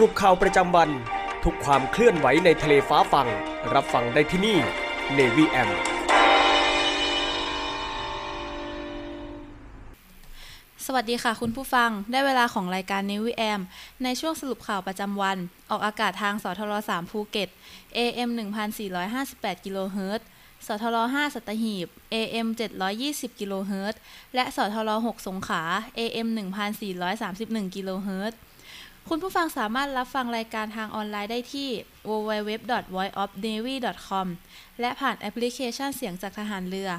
รุปข่าวประจำวัน ทุกความเคลื่อนไหวในทะเลฟ้าฟัง รับฟังได้ที่นี่ Navy M สวัสดีค่ะคุณผู้ฟัง ได้เวลาของรายการ n นวิแอมในช่วงสรุปข่าวประจำวัน ออกอากาศทางสทร3ภูเก็ต AM 1458กิโลเฮิรตซ์สทร5สัตหีบ AM 720กิโลเฮิรตซ์และสทร6สงขลา AM 1431กิโลเฮิรตซ์ คุณผู้ฟังสามารถรับฟังรายการทางออนไลน์ได้ที่ www.voiceofnavy.com และผ่านแอปพลิเคชันเสียงจากทหารเรือ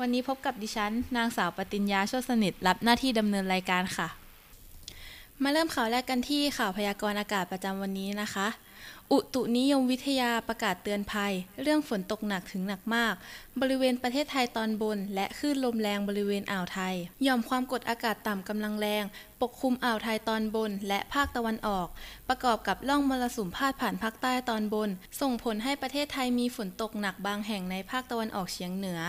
วันนี้พบกับดิฉัน นางสาวปติญญาโชติสนิท รับหน้าที่ดำเนินรายการค่ะ มาเริ่มข่าวแรกกันที่ข่าวพยากรณ์อากาศประจำวันนี้นะคะ อุตุนิยมวิทยาประกาศเตือนภัย เรื่องฝนตกหนักถึงหนักมาก บริเวณประเทศไทยตอนบน และคลื่นลมแรงบริเวณอ่าวไทยย่อมความกดอากาศต่ำกำลังแรง ปกคลุมอ่าวไทยตอนบน และภาคตะวันออก ประกอบกับล่องมรสุมพาดผ่านภาคใต้ตอนบน ส่งผลให้ประเทศไทยมีฝนตกหนักบางแห่งในภาคตะวันออกเฉียงเหนือ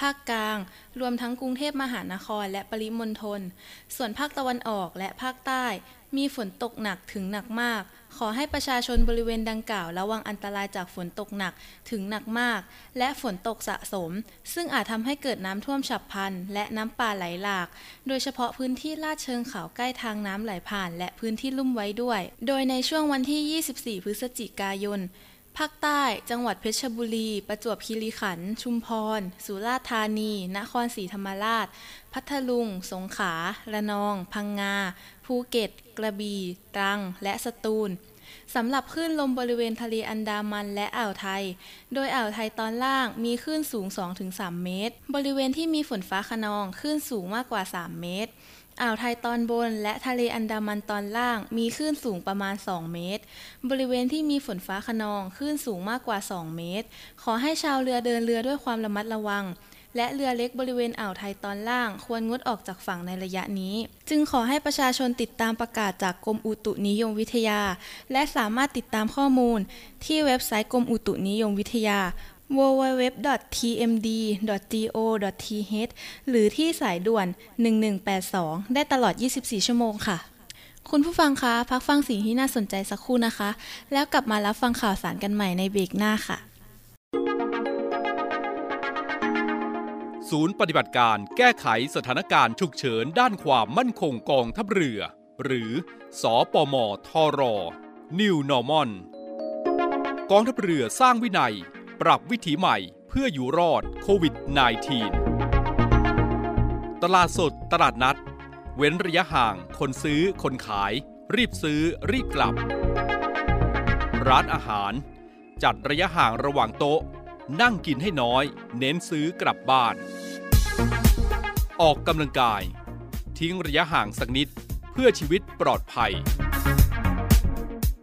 ภาคกลาง รวมทั้งกรุงเทพมหานครและปริมณฑลส่วนภาคตะวันออกและภาคใต้ มีฝนตกหนักถึงหนักมาก ขอให้ประชาชนบริเวณดังกล่าว ระวังอันตรายจากฝนตกหนักถึงหนักมาก และฝนตกสะสม ซึ่งอาจทำให้เกิดน้ำท่วมฉับพลัน และน้ำป่าไหลหลาก โดยเฉพาะพื้นที่ลาดเชิงเขาใกล้ทางน้ำไหลผ่าน และพื้นที่ลุ่มไว้ด้วย โดยในช่วงวันที่ 24 พฤศจิกายน ภาคใต้ จังหวัดเพชรบุรี ประจวบคีรีขันธ์ ชุมพร สุราษฎร์ธานี นครศรีธรรมราช พัทลุง สงขลา ระนอง พังงา ภูเก็ต กระบี่ ตรัง และสตูลสำหรับคลื่นลมบริเวณทะเลอันดามันและอ่าวไทย โดยอ่าวไทยตอนล่างมีคลื่นสูง 2-3 เมตร บริเวณที่มีฝนฟ้าคะนองคลื่นสูงมากกว่า 3 เมตร อ่าวไทยตอนบน และทะเลอันดามันตอนล่าง มีคลื่นสูงประมาณ 2 เมตร บริเวณที่มีฝนฟ้าคะนองคลื่นสูงมากกว่า 2 เมตร ขอให้ชาวเรือเดินเรือด้วยความระมัดระวัง และเรือเล็กบริเวณอ่าวไทยตอนล่าง ควรงดออกจากฝั่งในระยะนี้ จึงขอให้ประชาชนติดตามประกาศจากกรมอุตุนิยมวิทยา และสามารถติดตามข้อมูล ที่เว็บไซต์กรมอุตุนิยมวิทยา www.tmd.go.th หรือที่สายด่วน 1182 ได้ตลอด 24 ชั่วโมงค่ะ คุณผู้ฟังคะ พักฟังสิ่งที่น่าสนใจสักครู่นะคะ แล้วกลับมารับฟังข่าวสารกันใหม่ในเบรกหน้าค่ะ ศูนย์ปฏิบัติการแก้ไขสถานการณ์ฉุกเฉินด้านความมั่นคงกองทัพเรือ หรือ สอปมทร New Normal กองทัพเรือสร้างวินัย ปรับวิถีใหม่เพื่ออยู่รอดโควิด -19 ตลาดสดตลาดนัด เว้นระยะห่าง คนซื้อ คนขาย รีบซื้อ รีบกลับ ร้านอาหาร จัดระยะห่างระหว่างโต๊ะ นั่งกินให้น้อย เน้นซื้อกลับบ้าน ออกกำลังกาย ทิ้งระยะห่างสักนิด เพื่อชีวิตปลอดภัย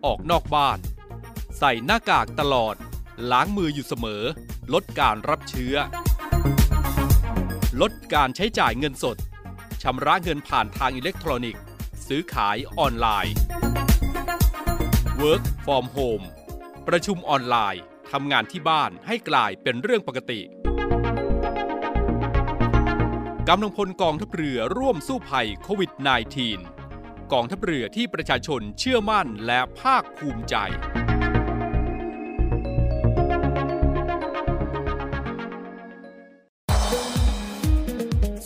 ออกนอกบ้าน ใส่หน้ากากตลอด ล้างมืออยู่เสมอ ลดการรับเชื้อ ลดการใช้จ่ายเงินสดชำระเงินผ่านทางอิเล็กทรอนิกส์ ซื้อขายออนไลน์ Work from home ประชุมออนไลน์ทำงานที่บ้านให้กลายเป็นเรื่องปกติกำลังพลกองทัพเรือร่วมสู้ภัยโควิด -19 กองทัพเรือที่ประชาชนเชื่อมั่นและภาคภูมิใจ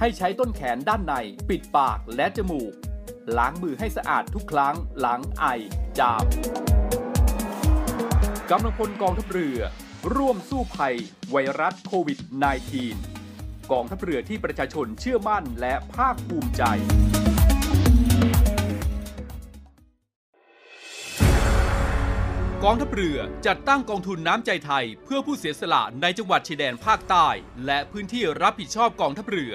ให้ใช้ต้นแขนด้านใน ปิดปากและจมูก ล้างมือให้สะอาดทุกครั้งหลังไอ จามกำลังพลกองทัพเรือ ร่วมสู้ภัย ไวรัสโควิด -19 กองทัพเรือที่ประชาชนเชื่อมั่นและภาคภูมิใจกองทัพเรือจัดตั้งกองทุนน้ำใจไทย เพื่อผู้เสียสละในจังหวัดชายแดนภาคใต้ และพื้นที่รับผิดชอบกองทัพเรือ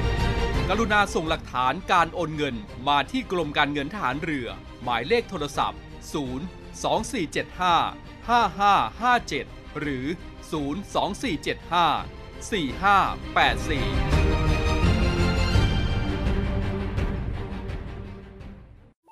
รุณาส่งหลักฐานการโอนเงินมาที่กรมการเงินทหารเรือ หมายเลขโทรศัพท์ 0 2475 5557 หรือ 02475 4584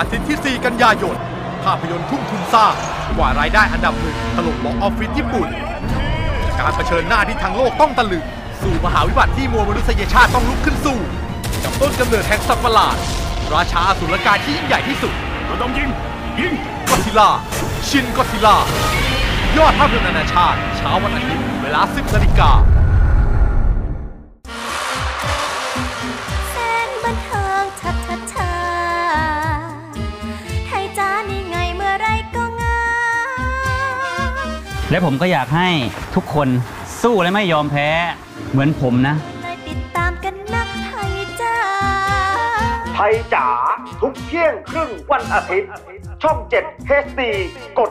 อาทิตย์ที่ 4 กันยายน ภาพยนตร์ทุ่มทุนสร้างกว่ารายได้อันดับหนึ่งถล่มบ็อกออฟฟิศญี่ปุ่น การเผชิญหน้าที่ทั้งโลกต้องตะลึง สู่มหาวิบัติที่มวลมนุษยชาติต้องลุกขึ้นสู้ กับต้นกำเนิดแห่งสัตว์ประหลาด ราชาอสุรกายที่ยิ่งใหญ่ที่สุดเราต้องยิงยิงก็ซิล่าชินก็ซิล่ายอดภาพยนตร์นานาชาติเช้าวันอาทิตย์เวลา 10นาฬิกา และผมก็อยากให้ทุกคนสู้และไม่ยอมแพ้เหมือนผมนะ เลยติดตามกันนักไทยจ้า ไทยจ๋าทุกเที่ยงครึ่งวันอาทิตย์ ช่อง 7 HD กด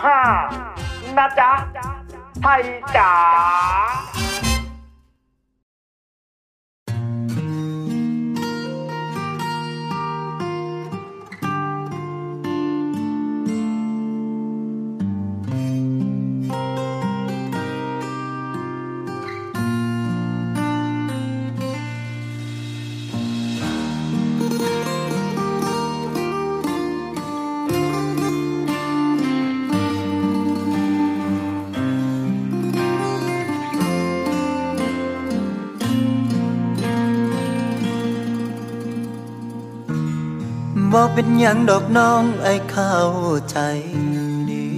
35 นะจ๊ะ ไทยจ๋า บ่เป็นหยังดอกน้องไอ้เข้าใจดี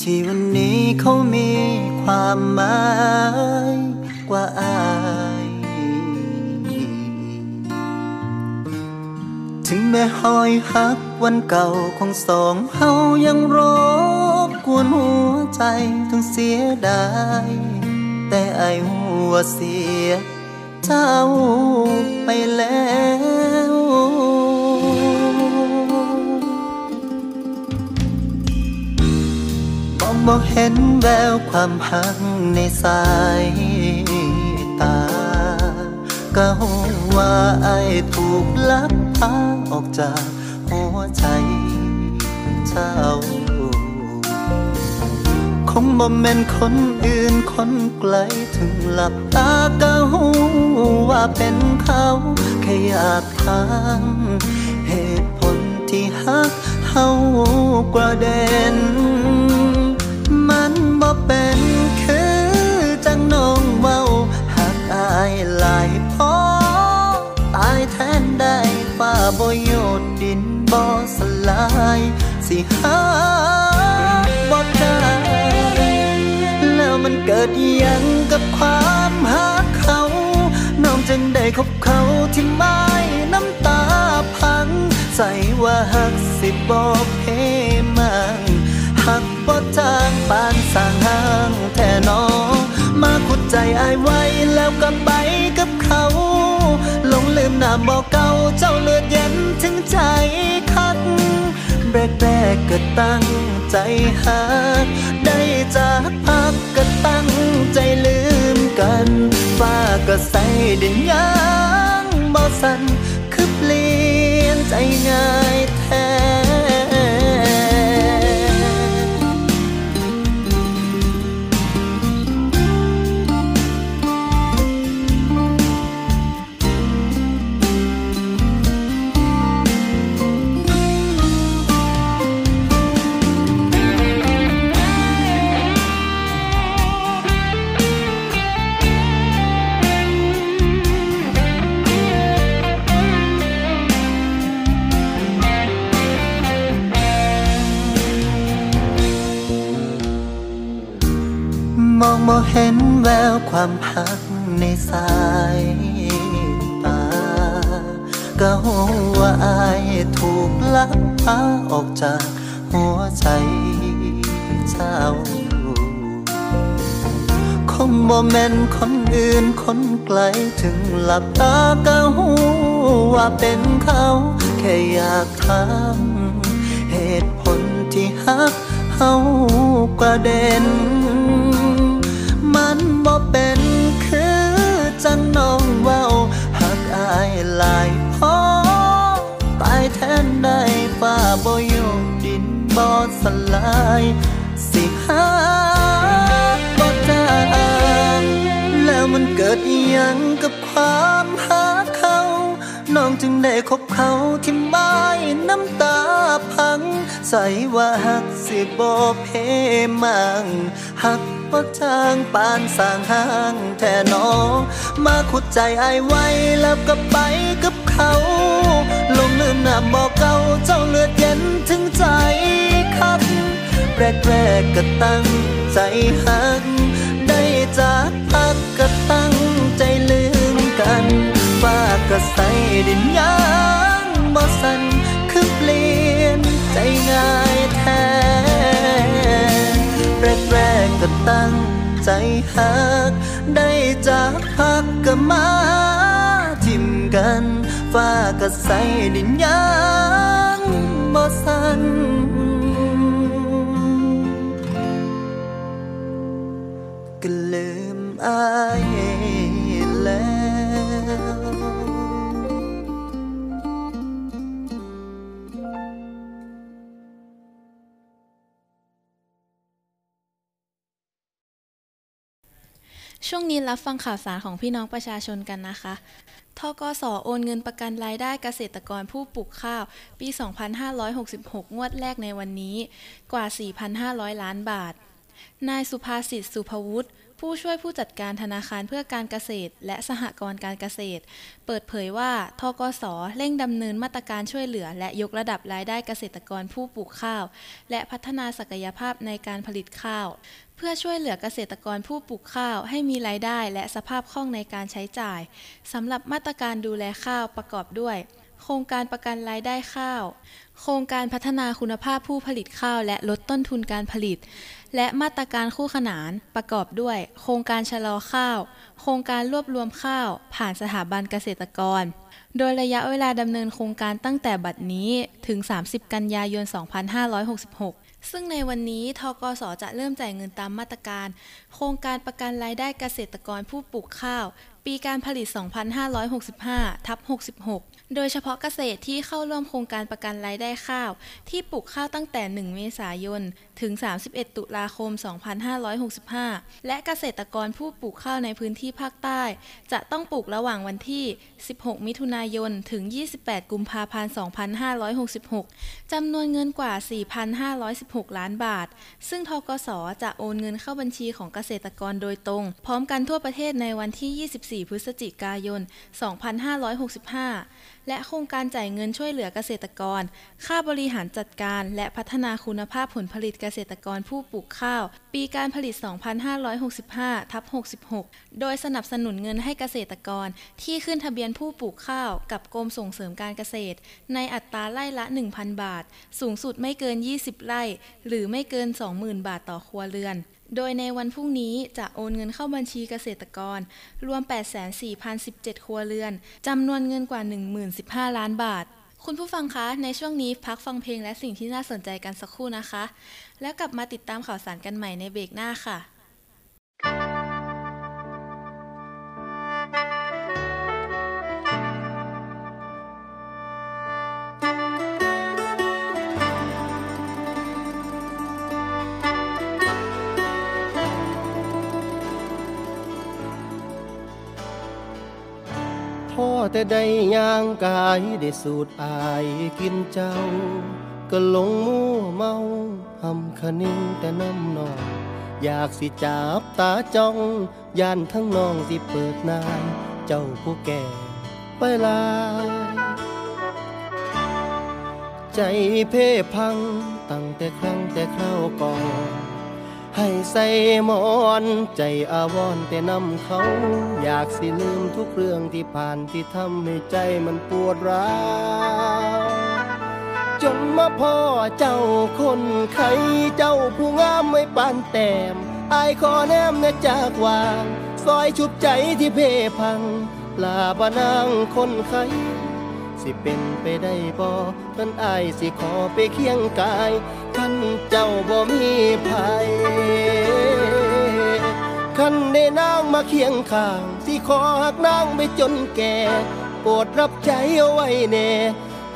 ที่วันนี้เขามีความหมายกว่าอาย ถึงแม้หอยหักวันเก่าของสองเฮายังรบกวนหัวใจถึงเสียดาย แต่ไอ้หัวเสีย เจ้าไปแล้วมองบอกเห็นแววความหักในสายตา ก็ว่าไอ้ถูกลักพาออกจากหัวใจเจ้า งบ่แม่นคนอื่นคนไกลถึงหลับตาก็หูว่าเป็นเขาแค่อยากถามเหตุผลที่หักเฮากว่าเด่นมันบ่เป็นคือจังน้องเว้าหักอายหลายพอตายแทนได้ฟ้าบ่โยนดินบ่สลาย สิหาบ่ได้แล้วมัน เกิดยังกับความหักเขา น้องจึงได้คบเขาที่ไม้น้ำตาพัง ใส่ว่าหักสิบอกเพมังหักบ่จางปานสร้างห้างแท่นอมาขุดใจอายไว้แล้วก็ไปกับเขาหลงลืมหน้าบอกเก่าเจ้าเลือดเย็นถึงใจคัดแรกแรกๆก็ตั้งใจหาได้จากพัก ตั้งใจลืมกัน ฟ้าก็ใสดินยางบ่สันคือเปลี่ยนใจง่ายแท้ บ่เห็นแววความหักในสายตาก็หัวาอายถูกลักพาออกจากหัวใจเจ้า คงบ่แม่นคนอื่นคนไกลถึงหลับตาก็หูว่าเป็นเขา แค่อยากถามเหตุผลที่หักเฮากว่าเด่น มันบ่เป็นคือจังน้องเว้าหักอายหลายพอตายแทนได้ฟ้าบ่โยกดินบ่สลายสิหาบ่จางแล้วมันเกิดอีหยังกับความหาเขา น้องจึงได้คบเขาที่ไม้น้ำตา ใส่ว่าหักสิบ่เพมังหักบ่จางปานสร้างห้างแท่นอมาขุดใจไอไว้แล้วก็ไปกับเขา ลงลืมหน้าบอกเก่าเจ้าเลือดเย็นถึงใจคัดแรกแรกก็ตั้งใจหัก ได้จากพักก็ตั้งใจลืมกันฟ้าก็ใส่ดินยางบ่สันคือเปลี่ย ใจง่ายแท้แรกแรกๆก็ตั้งใจหัก ได้จากพักก็มาทิมกันฟ้าก็ใส่ดินยางบ่สันก็ลืมอาย ช่วงนี้รับฟังข่าวสารของพี่น้องประชาชนกันนะคะ ทกสโอนเงินประกันรายได้เกษตรกรผู้ปลูกข้าว ปี 2566 งวดแรกในวันนี้ กว่า 4,500 ล้านบาท นายสุภาสิทธิ์สุภวุฒิผู้ช่วยผู้จัดการธนาคารเพื่อการเกษตร และสหกรณ์การเกษตร เปิดเผยว่า ทกส เร่งดำเนินมาตรการช่วยเหลือ และยกระดับรายได้เกษตรกรผู้ปลูกข้าว และพัฒนาศักยภาพในการผลิตข้าว เพื่อช่วยเหลือเกษตรกรผู้ปลูกข้าวให้มีรายได้และสภาพคล่องในการใช้จ่ายสำหรับมาตรการดูแลข้าวประกอบด้วย โครงการประกันรายได้ข้าว โครงการพัฒนาคุณภาพผู้ผลิตข้าวและลดต้นทุนการผลิต และมาตรการคู่ขนานประกอบด้วย โครงการชะลอข้าว โครงการรวบรวมข้าว ผ่านสถาบันเกษตรกร โดยระยะเวลาดำเนินโครงการตั้งแต่บัดนี้ถึง 30 กันยายน 2566 ซึ่งในวันนี้ทกสจะเริ่มจ่ายเงินตามมาตรการ โครงการประกันรายได้เกษตรกรผู้ปลูกข้าว ปีการผลิต 2565 ทับ 66 โดยเฉพาะเกษตรที่เข้าร่วมโครงการประกันรายได้ข้าว ที่ปลูกข้าวตั้งแต่ 1 เมษายน ถึง 31 ตุลาคม 2565 และเกษตรกรผู้ปลูกข้าวในพื้นที่ภาคใต้ จะต้องปลูกระหว่างวันที่ 16 มิถุนายน ถึง 28 กุมภาพันธ์ 2566 จำนวนเงินกว่า 4,516 ล้านบาท ซึ่งทกสจะโอนเงินเข้าบัญชีของเกษตรกรโดยตรง พร้อมกันทั่วประเทศในวันที่ 24 14 พฤศจิกายน 2565 และโครงการจ่ายเงินช่วยเหลือเกษตรกร ค่าบริหารจัดการ และพัฒนาคุณภาพผลผลิตเกษตรกรผู้ปลูกข้าว ปีการผลิต 2565ทับ66 โดยสนับสนุนเงินให้เกษตรกรที่ขึ้นทะเบียนผู้ปลูกข้าว กับกรมส่งเสริมการเกษตร ในอัตราไร่ละ 1,000 บาท สูงสุดไม่เกิน 20 ไร่ หรือไม่เกิน 20,000 บาทต่อครัวเรือนโดยในวันพรุ่งนี้จะโอนเงินเข้าบัญชีเกษตรกร รวม 8,4,017 ครัวเรือน จำนวนเงินกว่า15 ล้านบาท คุณผู้ฟังคะ ในช่วงนี้พักฟังเพลงและสิ่งที่น่าสนใจกันสักครู่นะคะ แล้วกลับมาติดตามข่าวสารกันใหม่ในเบรกหน้าค่ะ แต่ได้ย่างกายได้สูดอายกินเจ้า ก็หลงมั่วเมาหำคะนิ่งแต่น้ำนองอยากสิจับตาจ้องย่านทั้งน้องสิเปิดนายเจ้าผู้แก่ไปลายใจเพ่พังตั้งแต่ครั้งแต่คราวก่อน ให้ใส่หมอนใจอาวรณ์แต่นำเขา อยากสิลืมทุกเรื่องที่ผ่านที่ทำให้ใจมันปวดร้าวจนมาพ่อเจ้าคนไข้เจ้าผู้งามไม่ปานแต้มอายขอแนมนะจากวางซอยชุบใจที่เพพังลาบานางคนไข้สิเป็นไปได้บ่ท่านอายสิขอไปเคียงกาย ท่านเจ้าบ่มีภัยขันได้นางมาเคียงข้างสิขอหักนางไปจนแก่โปรดรับใจเอาไว้แน่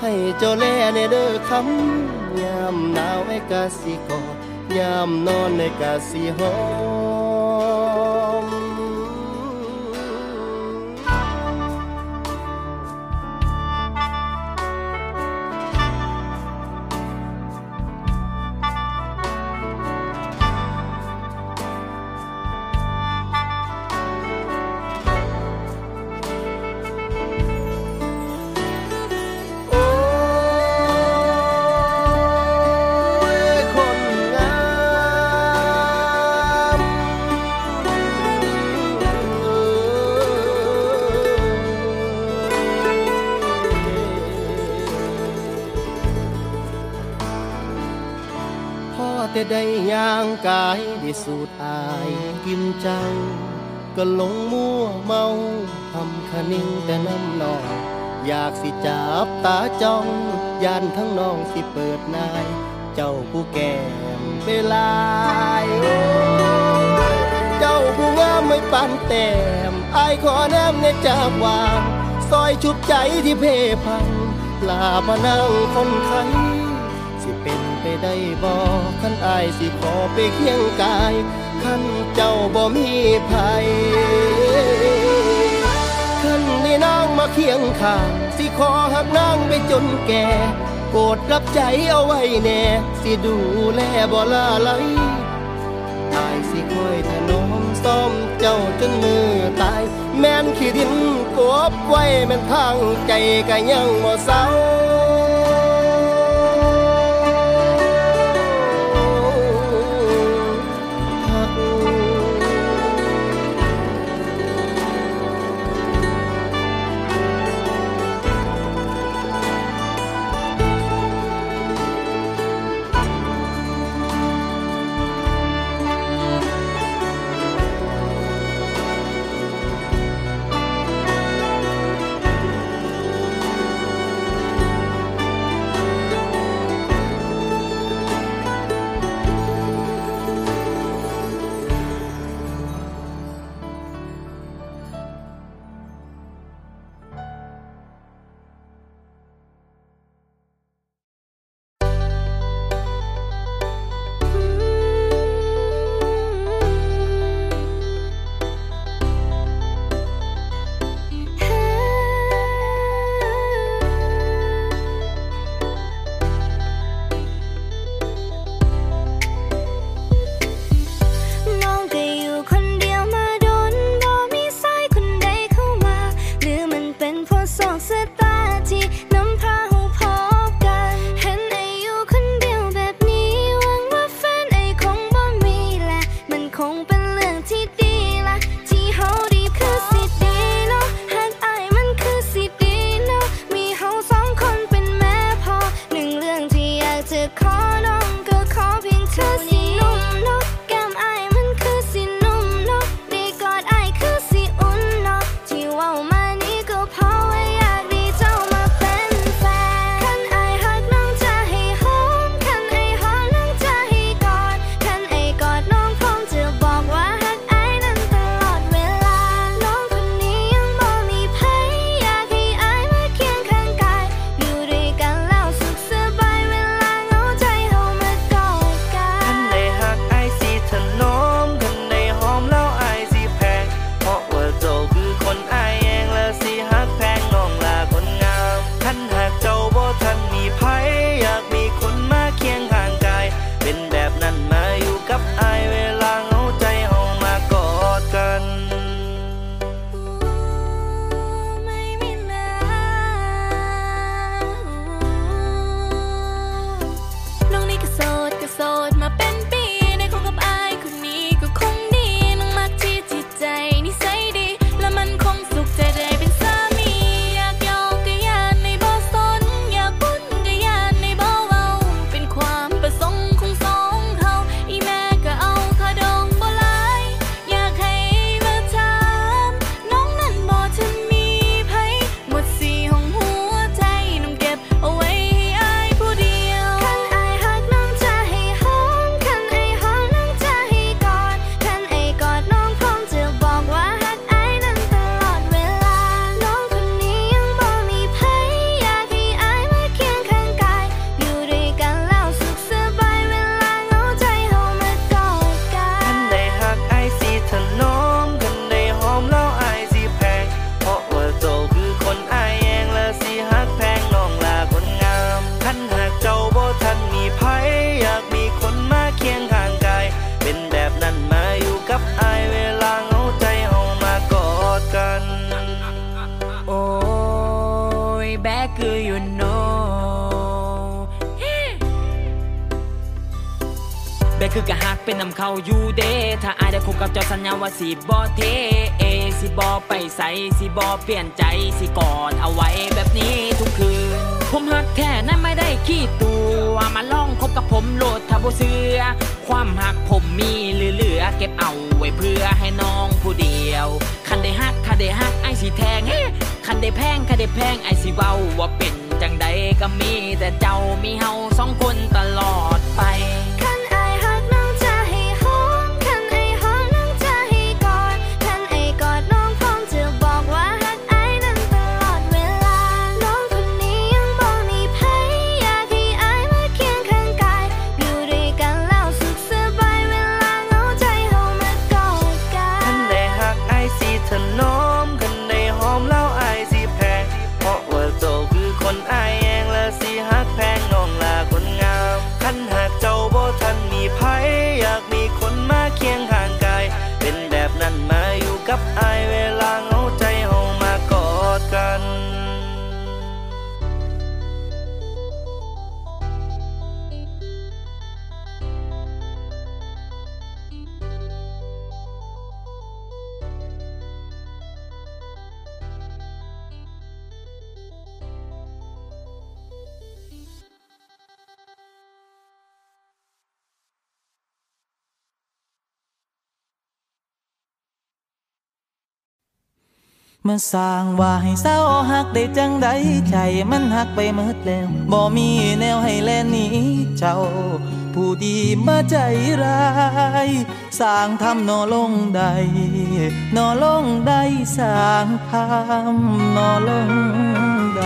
ให้เจ้าแลในเด้อคำยามหนาวไอ้กะสิกอดยามนอนในกะสิหอ พ่อแต่ได้ย่างกายได้สูดอายกินจ้าก็หลงมั่วเมาทำคนิ่งแต่น้ำนองอยากสิจับตาจ้องยานทั้งน้องสิเปิดนาย เจ้าผู้แก่มไปลายเจ้าผู้งามไม่ปานแต้มอายขอแนมในจากวางซอยชุบใจที่เพพังลาพนังคนไข้สิเป็น ได้บ่คันอายสิขอไปเคียงกายคันเจ้าบ่มีภัยขันได้นางมาเคียงข้างสิขอหักนางไปจนแก่โปรดรับใจเอาไว้แน่ สิดูแลบ่ลาไหลอายสิคอยถนอมซ่อมเจ้าจนมือตาย แม่นขี้ดินกบไว้แม่นทางใจก็ยังบ่เศร้า คือกะหักเป็นนำเขาอยู่เดถ้าอายได้คบกับเจ้าสัญญาว่าสิบ่เทเอสิบ่ไปใส่สิบ่เปลี่ยนใจสิกอดเอาไว้แบบนี้ทุกคืน ผมหักแท้นั้นไม่ได้ขี้ตัวมาลองคบกับผมโลดถ้าบ่เสือ ความหักผมมีเหลือเก็บเอาไว้เพื่อให้น้องผู้เดียว คันได้หักคันได้หักไอสิแทงเฮ้คันได้แพงคันได้แพงไอสิเว้าว่าเป็นจังใดก็มีแต่เจ้ามีเฮาสองคนตลอดไป มาสร้างว่าให้เศร้าหักได้จังใดใจมันหักไปเมดแล้วบ่มีแนวให้แลนหนี้เจ้า ผู้ดีมาใจร้ายสร้างทำนอลงใดนอลงใดสร้างทำนอลงใด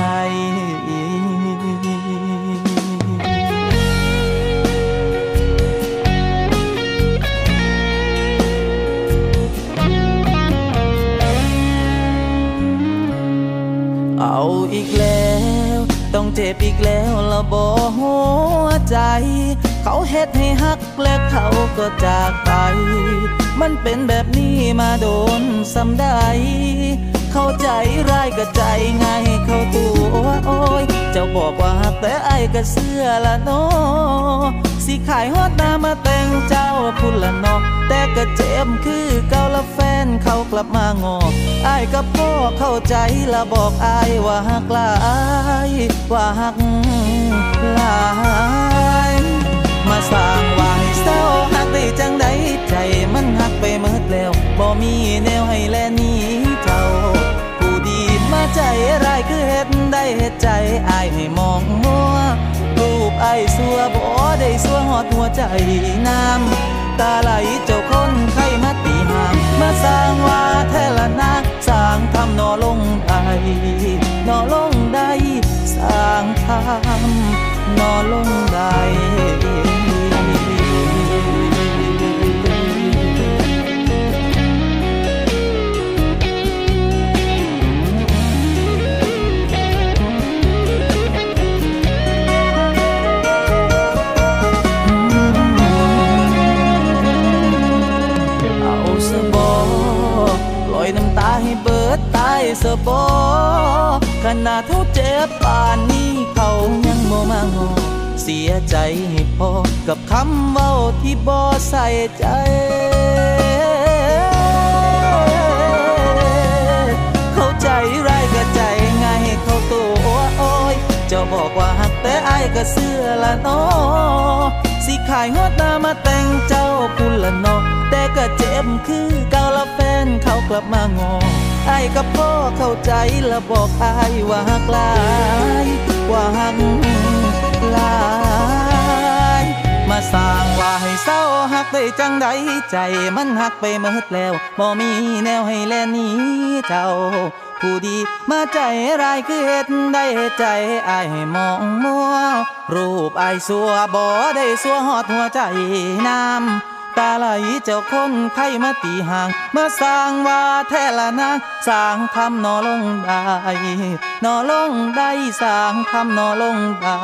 เอาอีกแล้ว ต้องเจ็บอีกแล้วละบ่หัวใจ เขาเฮ็ดให้ฮักและเขาก็จากไป มันเป็นแบบนี้มาโดนสำได้เข้าใจร้ายก็ใจง่ายเข้าตัวโอ้ย เจ้าบอกว่าฮักแต่ไอ้ก็เสื้อละเนสิขายฮอดนามาแต่งเจ้าพุ่นละนาะแต่ก็เจ็บคือเก่าละแฟ เขากลับมางอไอ้ายกับพ่อเข้าใจละบอกอายว่าฮักลายว่าฮักลาย มาสร้างว่าให้เศร้าหักได้จังใดใจมันหักไปเมิดแล้วบ่มีแนวให้แลนี้เจ้าผู้ดีมาใจรายคือเฮ็ดได้เฮ็ดใจอายให้มองมัวรูปอายสัวบ่ได้สัวหอดหัวใจน้ำตาไหลเจ้าคนไข้มา มาสร้างว่าแทละนาสร้างทำนอลงได้นอลงได้สร้างทำนอลงได้ สบอขนาดเท่าเจ็บป่านนี้เขายังโมมางอเสียใจให้พอกับคำเว้าที่บ่ใส่ใจเข้าใจไรก็ใจง่ายให้เขาตัวโอ้ยจะบอกาหักแต่อายก็เสื้อละนาะสิขายงดนามาแต่งเจ้าพุ่นละนาะแต่ก็เจ็บคือเก่าละแฟนเขากลับมางอไอ้กับพ่อเข้าใจละบอกอายว่าหักลายว่าหักลายมาสร้างว่าให้เศร้าหักได้จังใดใจมันหักไปเมิดแล้วบ่มีแนวให้แลนี้เจ้า ผู้ดีมาใจร้ายคือเฮ็ดได้ใจไอ้มองมัว รูปไอสัวบ่ได้สัวหอดหัวใจน้ำตาไหลเจ้าคนไข้มาตีห่าง เมาสร้างว่าแท้ละนางสร้างทำนอลงได้นอลงได้สร้างทำนอลงได้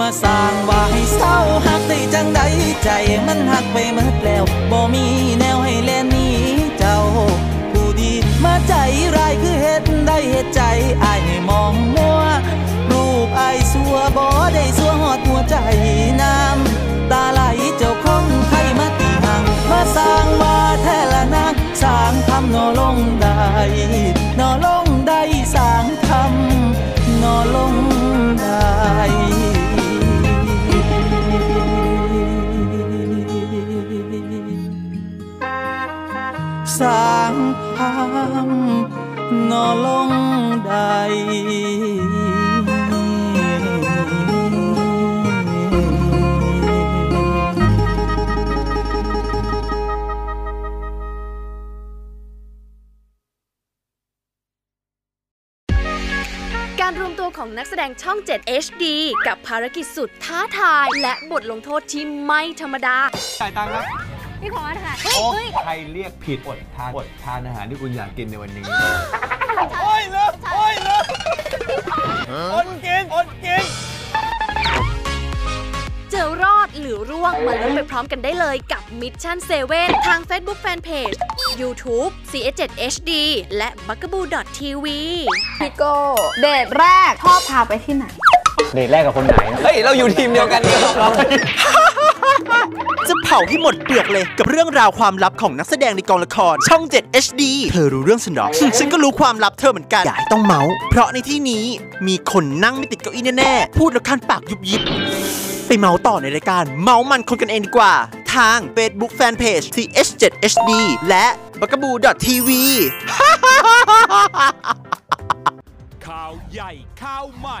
มาสร้างว่าให้เศร้าหักได้จังใดใจมันหักไปหมดแล้วบ่มีแนวให้แลหนี้เจ้า ผู้ดีมาใจร้ายคือเฮ็ดได้เฮ็ดใจอายให้มองมัวรูปอายสัวบ่ได้สัวหอดหัวใจน้ำตาไหลเจ้าคงไข้มาตีห่งมาสร้างว่าแท้ละนางสร้างทำนอลงได้นอลงได้สร้างทำนอลงได้างทำนอลงได้การรวมตัวของนักแสดงช่อง 7 HD กับภารกิจสุดท้าทาย และบทลงโทษที่ไม่ธรรมดาจ่ายตังค์ครับ พี่พอสค่ะโอ้ใครเรียกผิดอดทานอดทานอาหารที่คุณอยากกินในวันนี้ โอ้ยเลิกโอ้ยเลิกอดกินอดกิน จะรอดหรือร่วงมาลุ้นไปพร้อมกันได้เลยกับ Mission 7 ทาง Facebook Fanpage YouTube CS7 HD และ b u g a b o o TV พี่โก้เดทแรกชอบพาไปที่ไหน เดทแรกกับคนไหนเฮ้ย เราอยู่ทีมเดียวกันนี่เหรอจะเผาให้หมดเปลือกเลยกับเรื่องราวความลับของนักแสดงในกองละคร ช่อง 7 HD เธอรู้เรื่องฉันหรอ ฉันก็รู้ความลับเธอเหมือนกัน อย่าให้ต้องเมาส์เพราะในที่นี้มีคนนั่งไม่ติดเก้าอี้แน่ๆ พูดแล้วคันปากยุบยิบ ไปเมาส์ต่อในรายการ เมาส์มันคนกันเองดีกว่าททาง Facebook Fanpage th7hd และ b u g a b o o TV ข่าวใหญ่ข่าวใหม่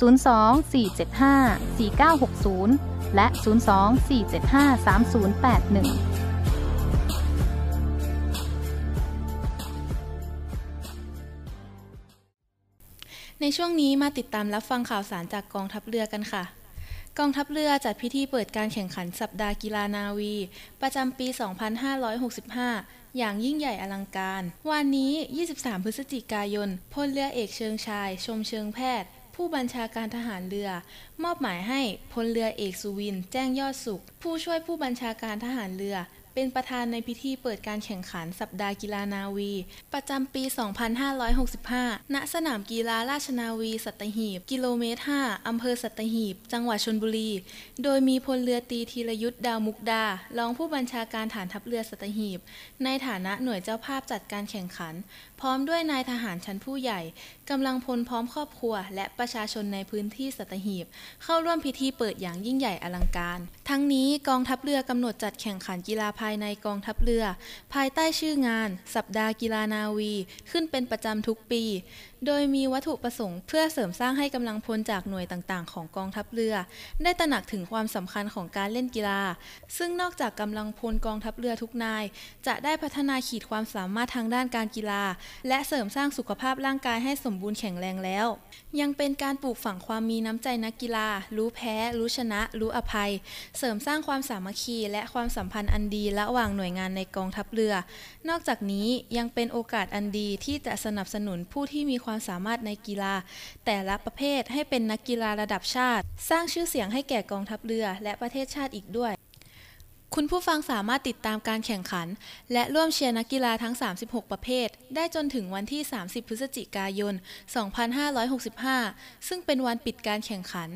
02-475-4960 และ 02-475-3081ในช่วงนี้มาติดตามรับฟังข่าวสารจากกองทัพเรือกันค่ะ กองทัพเรือจัดพิธีเปิดการแข่งขันสัปดาห์กีฬานาวี ประจำปี 2565 อย่างยิ่งใหญ่อลังการ วันนี้ 23 พฤศจิกายนพลเรือเอกเชิงชาย ชมเชิงแพทย์ ผู้บัญชาการทหารเรือ มอบหมายให้พลเรือเอกสุวิน แจ้งยอดสุข ผู้ช่วยผู้บัญชาการทหารเรือ เป็นประธานในพิธีเปิดการแข่งขันสัปดาห์กีฬานาวี ประจำปี 2565 ณ สนามกีฬาราชนาวีสัตหีบ กิโลเมตร 5 อำเภอสัตหีบ จังหวัดชลบุรี โดยมีพลเรือตีธีรยุทธ์ดาวมุกดารองผู้บัญชาการฐานทัพเรือสัตหีบ ในฐานะหน่วยเจ้าภาพจัดการแข่งขันพร้อมด้วยนายทหารชั้นผู้ใหญ่กำลังพลพร้อมครอบครัว และประชาชนในพื้นที่สัตหีบ เข้าร่วมพิธีเปิดอย่างยิ่งใหญ่อลังการ ทั้งนี้กองทัพเรือกำหนดจัดแข่งขันกีฬาภายในกองทัพเรือ ภายใต้ชื่องาน สัปดาห์กีฬานาวี ขึ้นเป็นประจำทุกปีโดยมีวัตถุประสงค์เพื่อเสริมสร้างให้กำลังพลจากหน่วยต่างๆ ของกองทัพเรือ ได้ตระหนักถึงความสำคัญของการเล่นกีฬา ซึ่งนอกจากกำลังพลกองทัพเรือทุกนาย จะได้พัฒนาขีดความสามารถทางด้านการกีฬา และเสริมสร้างสุขภาพร่างกายให้สมบูรณ์แข็งแรงแล้ว ยังเป็นการปลูกฝังความมีน้ำใจนักกีฬา รู้แพ้ รู้ชนะ รู้อภัย เสริมสร้างความสามัคคี และความสัมพันธ์อันดีระหว่างหน่วยงานในกองทัพเรือ นอกจากนี้ยังเป็นโอกาสอันดีที่จะสนับสนุนผู้ที่มีความสามารถในกีฬา แต่ละประเภทให้เป็นนักกีฬาระดับชาติ สร้างชื่อเสียงให้แก่กองทัพเรือ และประเทศชาติอีกด้วย คุณผู้ฟังสามารถติดตามการแข่งขัน และร่วมเชียร์นักกีฬาทั้ง 36 ประเภท ได้จนถึงวันที่ 30 พฤศจิกายน 2565 ซึ่งเป็นวันปิดการแข่งขัน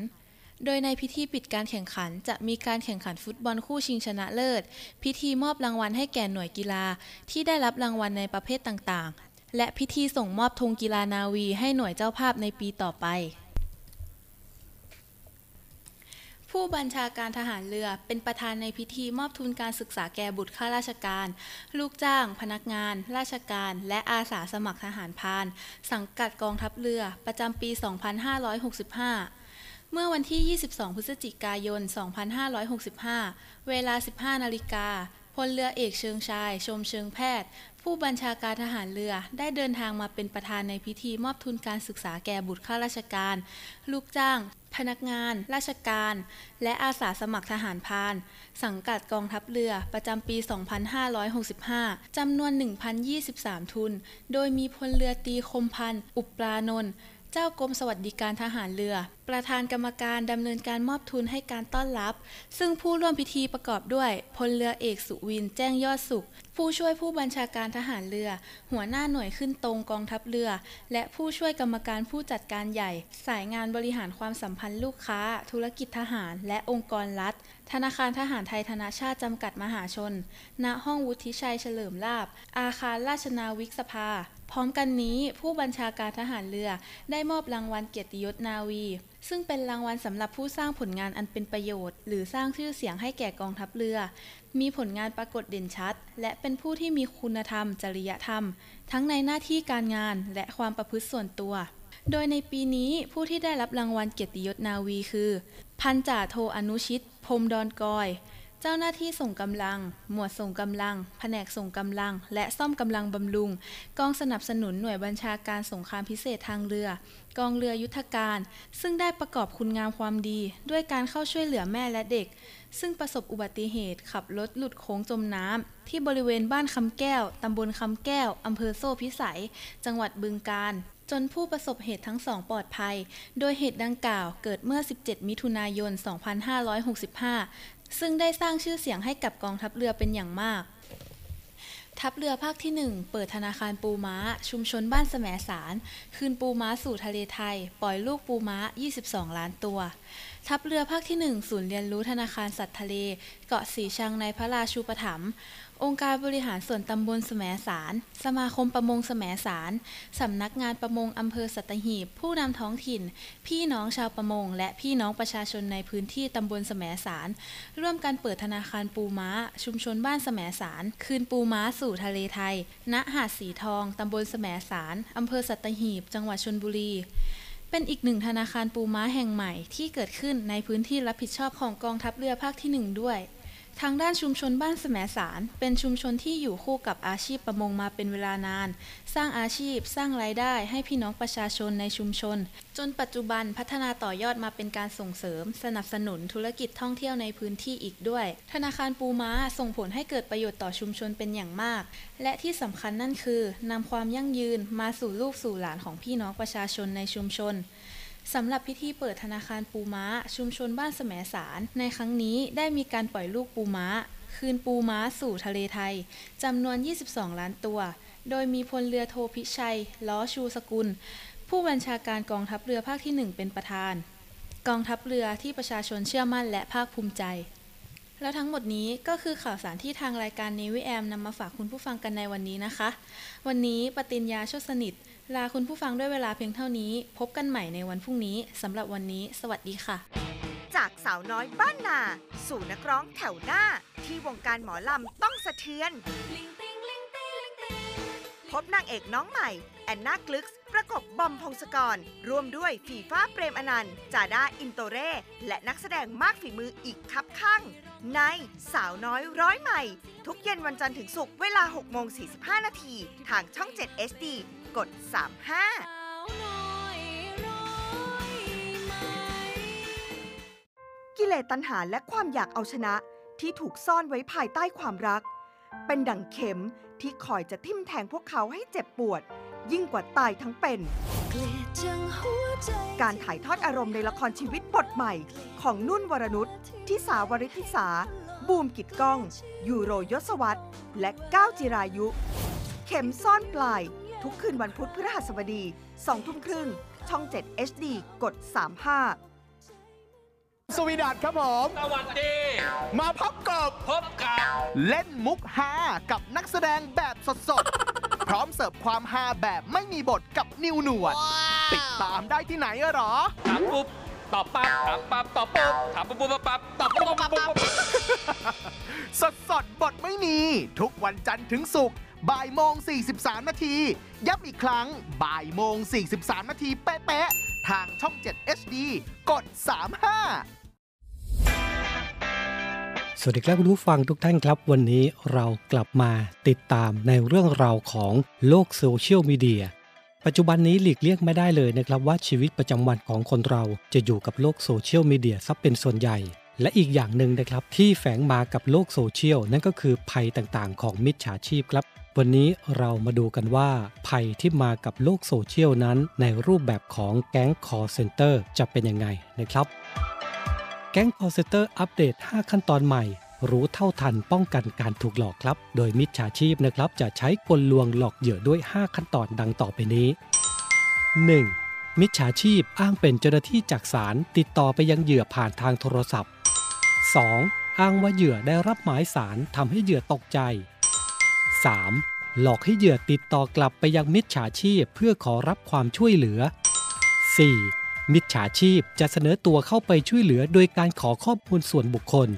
โดยในพิธีปิดการแข่งขันจะมีการแข่งขันฟุตบอลคู่ชิงชนะเลิศ พิธีมอบรางวัลให้แก่หน่วยกีฬาที่ได้รับรางวัลในประเภทต่าง และพิธีส่งมอบธงกีฬานาวีให้หน่วยเจ้าภาพในปีต่อไป ผู้บัญชาการทหารเรือเป็นประธานในพิธีมอบทุนการศึกษาแก่บุตรข้าราชการ ลูกจ้าง พนักงาน ราชการ และอาสาสมัครทหารพาน สังกัดกองทัพเรือประจำปี 2565เมื่อวันที่ 22 พฤศจิกายน 2565 เวลา 15 นาฬิกา พลเรือเอกเชิงชาย ชมเชิงแพทย์ ผู้บัญชาการทหารเรือได้เดินทางมาเป็นประธานในพิธีมอบทุนการศึกษาแก่บุตรข้าราชการ ลูกจ้าง พนักงาน ราชการ และอาสาสมัครทหารพาน สังกัดกองทัพเรือประจำปี 2565 จำนวน 1,023 ทุน โดยมีพลเรือตีคมพันธ์อุปปรานนท์ เจ้ากรมสวัสดิการทหารเรือ ประธานกรรมการดำเนินการมอบทุนให้การต้อนรับ ซึ่งผู้ร่วมพิธีประกอบด้วยพลเรือเอกสุวินแจ้งยอดสุข ผู้ช่วยผู้บัญชาการทหารเรือ หัวหน้าหน่วยขึ้นตรงกองทัพเรือ และผู้ช่วยกรรมการผู้จัดการใหญ่ สายงานบริหารความสัมพันธ์ลูกค้า ธุรกิจทหาร และองค์กรรัฐ ธนาคารทหารไทยธนาชาติจำกัดมหาชน ณห้องวุฒิชัยเฉลิมลาบอาคารราชนาวิกสภา พร้อมกันนี้ผู้บัญชาการทหารเรือได้มอบรางวัลเกียรติยศนาวี ซึ่งเป็นรางวัลสำหรับผู้สร้างผลงานอันเป็นประโยชน์ หรือสร้างชื่อเสียงให้แก่กองทัพเรือ มีผลงานปรากฏเด่นชัด และเป็นผู้ที่มีคุณธรรม จริยธรรม ทั้งในหน้าที่การงานและความประพฤติส่วนตัว โดยในปีนี้ผู้ที่ได้รับรางวัลเกียรติยศนาวีคือ พันจ่าโทอนุชิต พรมดอนกอย เจ้าหน้าที่ส่งกำลัง หมวดส่งกำลัง แผนกส่งกำลัง และซ่อมกำลังบำรุง กองสนับสนุนหน่วยบัญชาการสงครามพิเศษทางเรือ กองเรือยุทธการ ซึ่งได้ประกอบคุณงามความดี ด้วยการเข้าช่วยเหลือแม่และเด็ก ซึ่งประสบอุบัติเหตุขับรถหลุดโค้งจมน้ำที่บริเวณบ้านคำแก้วตำบลคำแก้วอำเภอโซ่พิสัย จังหวัดบึงกาฬจนผู้ประสบเหตุทั้งสองปลอดภัย โดยเหตุดังกล่าวเกิดเมื่อ 17 มิถุนายน 2565 ซึ่งได้สร้างชื่อเสียงให้กับกองทัพเรือเป็นอย่างมาก ทัพเรือภาคที่ 1 เปิดธนาคารปูม้า ชุมชนบ้านแสมสาร คืนปูม้าสู่ทะเลไทย ปล่อยลูกปูม้า 22 ล้านตัว ทัพเรือภาคที่ 1 ศูนย์เรียนรู้ธนาคารสัตว์ทะเล เกาะสีชังในพระราชูปถัมภ์ องค์การบริหารส่วนตำบลแสมสาร สมาคมประมงแสมสาร สำนักงานประมงอำเภอสัตหีบ ผู้นำท้องถิ่น พี่น้องชาวประมง และพี่น้องประชาชนในพื้นที่ตำบลแสมสาร ร่วมกันเปิดธนาคารปูม้า ชุมชนบ้านแสมสาร คืนปูม้าสู่ทะเลไทย ณ หาดสีทอง ตำบลแสมสาร อำเภอสัตหีบ จังหวัดชลบุรีเป็นอีกหนึ่งธนาคารปูม้าแห่งใหม่ที่เกิดขึ้นในพื้นที่รับผิดชอบของกองทัพเรือภาคที่หนึ่งด้วย ทางด้านชุมชนบ้านแสมสาร เป็นชุมชนที่อยู่คู่กับอาชีพประมงมาเป็นเวลานาน สร้างอาชีพสร้างรายได้ให้พี่น้องประชาชนในชุมชน จนปัจจุบันพัฒนาต่อยอดมาเป็นการส่งเสริม สนับสนุนธุรกิจท่องเที่ยวในพื้นที่อีกด้วย ธนาคารปูม้าส่งผลให้เกิดประโยชน์ต่อชุมชนเป็นอย่างมาก และที่สำคัญนั่นคือนำความยั่งยืนมาสู่ลูกสู่หลานของพี่น้องประชาชนในชุมชน สำหรับพิธีเปิดธนาคารปูม้า ชุมชนบ้านแสมสาร ในครั้งนี้ได้มีการปล่อยลูกปูม้า คืนปูม้าสู่ทะเลไทยจำนวน 22 ล้านตัว โดยมีพลเรือโทพิชัย ล้อชูสกุล ผู้บัญชาการกองทัพเรือภาคที่ 1 เป็นประธาน กองทัพเรือที่ประชาชนเชื่อมั่นและภาคภูมิใจ แล้วทั้งหมดนี้ก็คือข่าวสารที่ทางรายการนวิแอมนำมาฝากคุณผู้ฟังกันในวันนี้นะคะ วันนี้ปติญญาโชติสนิท ลาคุณผู้ฟังด้วยเวลาเพียงเท่านี้ พบกันใหม่ในวันพรุ่งนี้สำหรับวันนี้ สวัสดีค่ะ จากสาวน้อยบ้านนา สู่นักร้องแถวหน้า ที่วงการหมอลำต้องสะเทือน พบนางเอกน้องใหม่ แอนนากลึคส์ประกบบอมพงศกร ร่วมด้วยฝีฟ้าเปรมอนันต์จาด้าอินโตร์เร และนักแสดงมากฝีมืออีกคับคั่ง ในสาวน้อยร้อยไมล์ ทุกเย็นวันจันทร์ถึงศุกร์เวลา 6 โมง 45 นาที ทางช่อง 7 HD กด 35กิเลสตัณหาและความอยากเอาชนะที่ถูกซ่อนไว้ภายใต้ความรัก เป็นดั่งเข็มที่คอยจะทิ่มแทงพวกเขาให้เจ็บปวด ยิ่งกว่าตายทั้งเป็น การถ่ายทอดอารมณ์ในละครชีวิตบทใหม่ ของนุ่นวรนุชทิสาวริธิสา บูมกิดก้อง ยูโรยศวัตรและก้าวจิรายุ เข็มซ่อนปลาย ทุกคืนวันพุธพฤหัสบดี 2 ทุ่มครึ่ง ช่อง 7 HD กด 35 สวีดัตครับผม สวัสดี มาพบกับพบกับเล่นมุกฮากับนักแสดงแบบสดๆ พร้อมเสิร์ฟความฮาแบบไม่มีบทกับนิวหนวด ติดตามได้ที่ไหนอะหรอ ถามปุ๊บตอบปั๊บถามปั๊บตอบปุ๊บถามปุ๊บปุ๊บปั๊บตอบปุ๊บปุ๊บปุ๊บ สดสดๆบทไม่มี ทุกวันจันทร์ถึงศุกร์ บ่ายโมง 43 นาที ย้ำอีกครั้งบ่ายโมง 43 นาทีเป๊ะๆ ทางช่อง 7 HD กด 35สวัสดีครับคุณผู้ฟังทุกท่านครับ วันนี้เรากลับมาติดตามในเรื่องราวของโลกโซเชียลมีเดียปัจจุบันนี้หลีกเลี่ยงไม่ได้เลยนะครับว่าชีวิตประจำวันของคนเราจะอยู่กับโลกโซเชียลมีเดียซะเป็นส่วนใหญ่ และอีกอย่างหนึ่งนะครับที่แฝงมากับโลกโซเชียลนั่นก็คือภัยต่างๆ ของมิจฉาชีพครับ วันนี้เรามาดูกันว่า ภัยที่มากับโลกโซเชียลนั้น ในรูปแบบของแก๊งคอลเซ็นเตอร์จะเป็นยังไงนะครับ แก๊งคอลเซ็นเตอร์อัปเดต 5 ขั้นตอนใหม่ รู้เท่าทันป้องกันการถูกหลอกครับ โดยมิจฉาชีพนะครับจะใช้กลลวงหลอกเหยื่อด้วย 5 ขั้นตอนดังต่อไปนี้ 1. มิจฉาชีพอ้างเป็นเจ้าหน้าที่จากศาลติดต่อไปยังเหยื่อผ่านทางโทรศัพท์ 2. อ้างว่าเหยื่อได้รับหมายศาลทำให้เหยื่อตกใจ 3. หลอกให้เหยื่อติดต่อกลับไปยังมิจฉาชีพเพื่อขอรับความช่วยเหลือ 4. มิจฉาชีพจะเสนอตัวเข้าไปช่วยเหลือโดยการขอข้อมูลส่วนบุคคล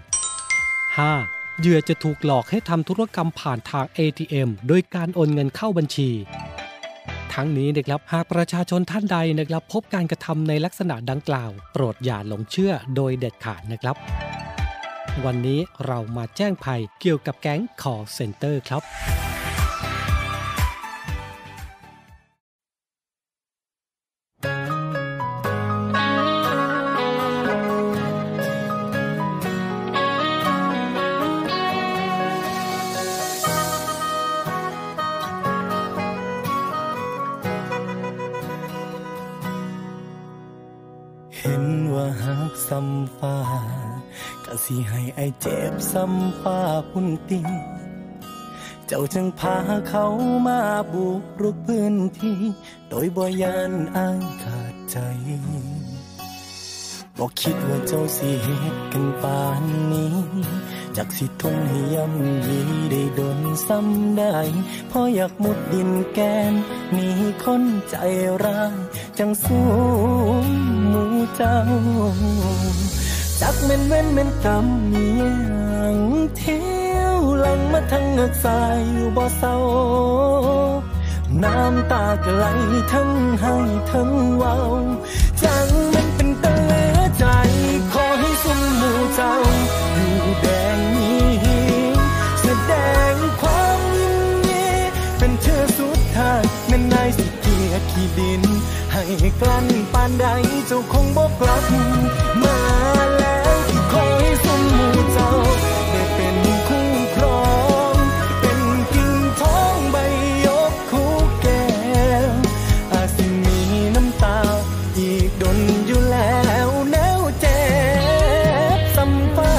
5. เหยื่อจะถูกหลอกให้ทำธุรกรรมผ่านทาง ATM โดยการโอนเงินเข้าบัญชี ทั้งนี้นะครับหากประชาชนท่านใดนะครับ พบการกระทำในลักษณะดังกล่าว โปรดอย่าหลงเชื่อโดยเด็ดขาดนะครับ วันนี้เรามาแจ้งภัยเกี่ยวกับแก๊งขอเซ็นเตอร์ครับ ก็สิให้ไอายเจ็บซ้ำฟ้าพุ่นติงเจ้าจึงพาเขามาบุกรุกพื้นที่ โดยบ่ยานอ้ายขาดใจบอกคิดว่าเจ้าสิเหตุกันปานนี้จากสิทนให้ย่ำยีได้โดนซ้ำได้เพราะอยากมุดดินแกนหนีคนใจร้ายจังสู้หมูเจ้า จักเม่นเว้นเม่นกรรมมียงเที่ยวหลังมาทั้งเงือกสายอยู่บ่เศร้าน้ำตาก็ไหลทั้งให้ทั้งเว้าจังมันเป็นตะเลใจ ขอให้สมหมู่เจ้าอยู่แดงมีแสดงความยินดีเป็นเธอสุดท้ายแม่นนายสิเกียขี้ดิน ให้กลั้นปานใดเจ้าคงบอกกลับมา กิ่งทองใบยกคู่แก้วอาจสิมีน้ำตาอีกดนอยู่แล้วแนวเจ็บซ้ำฟา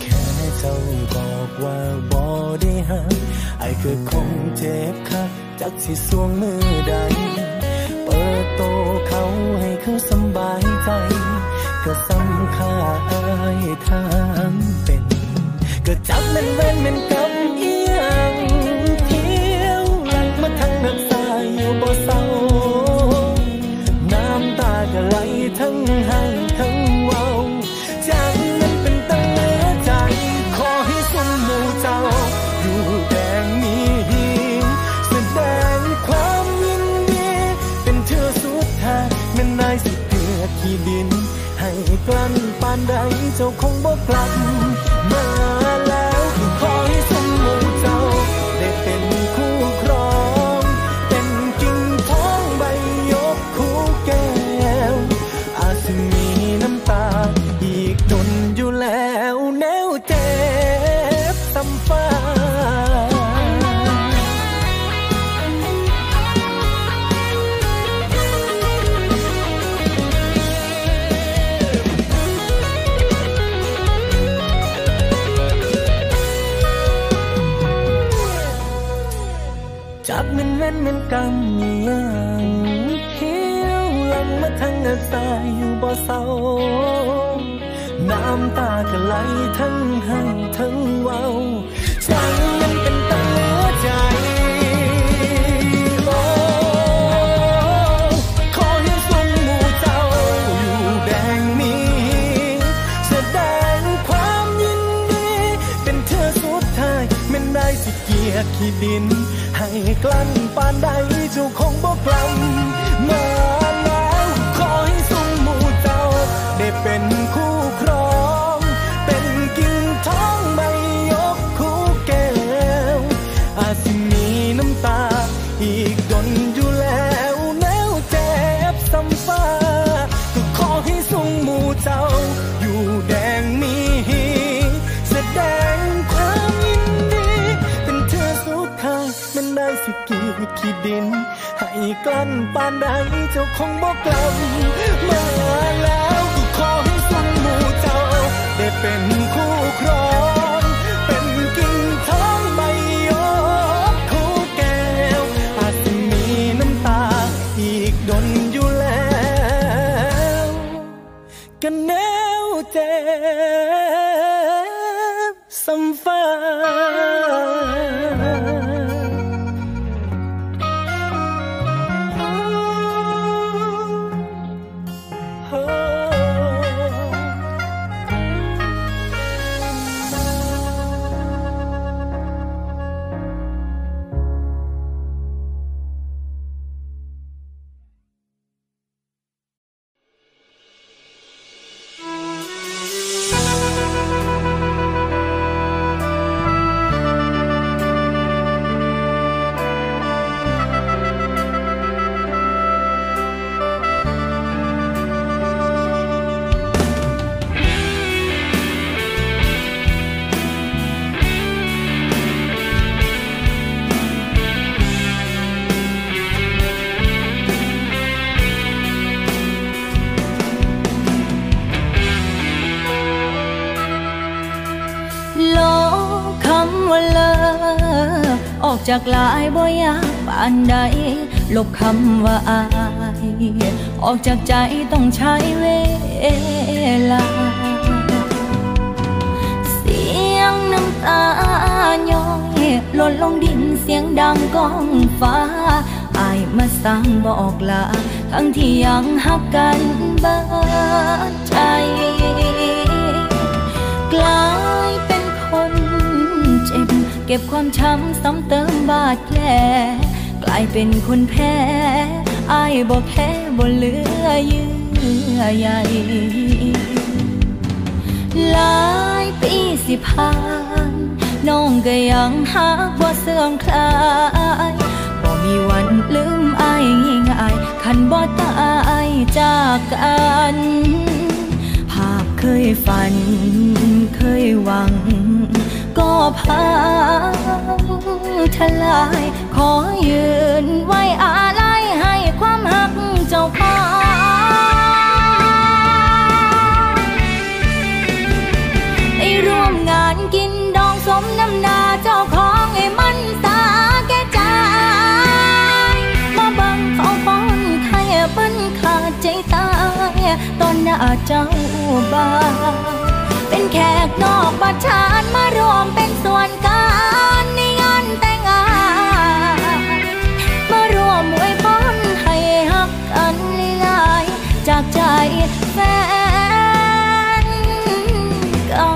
แค่เจ้าบอกว่าบ่ได้หักไอ้ก็คงเจ็บคักจากสิสวงมือใด เปิดโตเขาให้เขาสบายใจ ก็สำค่าอายทางเป็น ก็จับมันเว้นมันกำ เจ้าคงบ่กลับ แมันเว้นแมันกรรมมีอย่างเที่ยวหลังมาทางเงาสายอยู่บ่เศร้าน้ำตาก็ไหลทั้งให้ทั้งเว้าใจมันเป็นตาเหลือใจโอ้ขอให้สมหมู่เจ้าอยู่แดงมีแสดงความยินดีเป็นเธอ สิกลั้นปานใดเจ้าคงบ่กกลับมาแล้วขอให้สมหมู่เจ้าได้เป็นคู่ ดิน ให้กลั้นปานใดเจ้าคงบอกกลับมาแล้วก็ขอให้สมหมู่เจ้า ได้เป็นคู่ครองเป็นกิ่งทองใบยกคู่แก้ว อาจจะมีน้ำตา อีกดนอยู่แล้ว กันแน จากลายบ่ยากปานใด ลบคำว่าอาย ออกจากใจต้องใช้เวลา เสียงน้ำตาย้อยหล่นลงดินเสียงดังก้องฟ้า อายมาสั่งบอกลา ทั้งที่ยังหักกันบิดใจกลา เก็บความช้ำซ้ำเติมบาดแผลกลายเป็นคนแพ้อายบอกแค่บ่เหลือเยื่อใยหลายปีสิผ่านน้องก็ยังหักบ่เสื่อมคลายบ่มีวันลืมอายง่ายๆคันบ่ตายจากกัน ภาพเคยฝัน พังทลาย ขอยืนไว้อาลัยให้ความหักเจ้าของได้ร่วมงานกินดองสมน้ำนาเจ้าของให้มันสาแก่ใจมาบังเขาป้อนไทยเปิ้นขาดใจตาย ตอนหน้าเจ้าบ่า แขกนอกบ้านชานมารวมเป็นส่วนการในงานแต่งงาน มารวมอวยพรให้ฮักกันหลายจากใจแฟนเก่า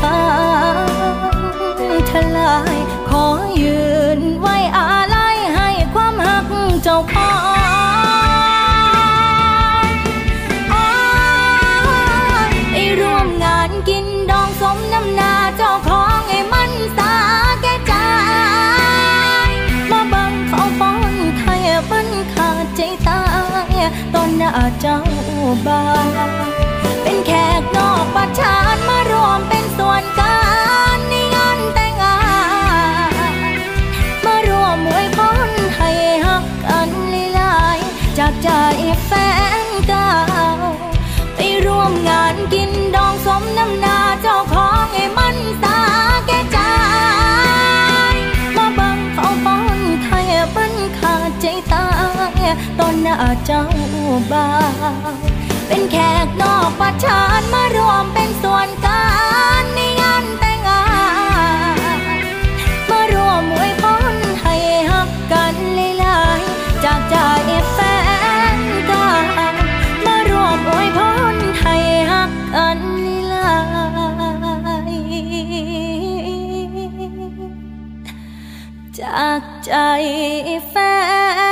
พังทลาย ขอยืนไว้อาลัยให้ความหักเจ้าของอ้ายได้ร่วมงานกินดองสมน้ำนาเจ้าของให้มันสาแก่ใจมาบังเขาป้อนไทยเปิ้นขาดใจตายตอนหน้าเจ้าบ่าวเป็นแขกนอกบ้านชานมารวมเป็นส ตอนหน้าเจ้าบ่าวเป็นแขกนอกบ้านชานมารวมเป็นส่วนการในงานแต่งงานมารวมอวยพรให้ฮักกันหลายๆจากใจแฟนก่ามารวมอวยพรให้ฮักกันหลายๆจากใจแฟน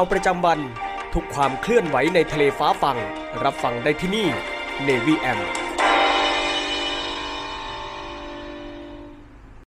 าวประจำวัน ทุกความเคลื่อนไหวในทะเลฟ้าฟัง รับฟังได้ที่นี่ Navy AM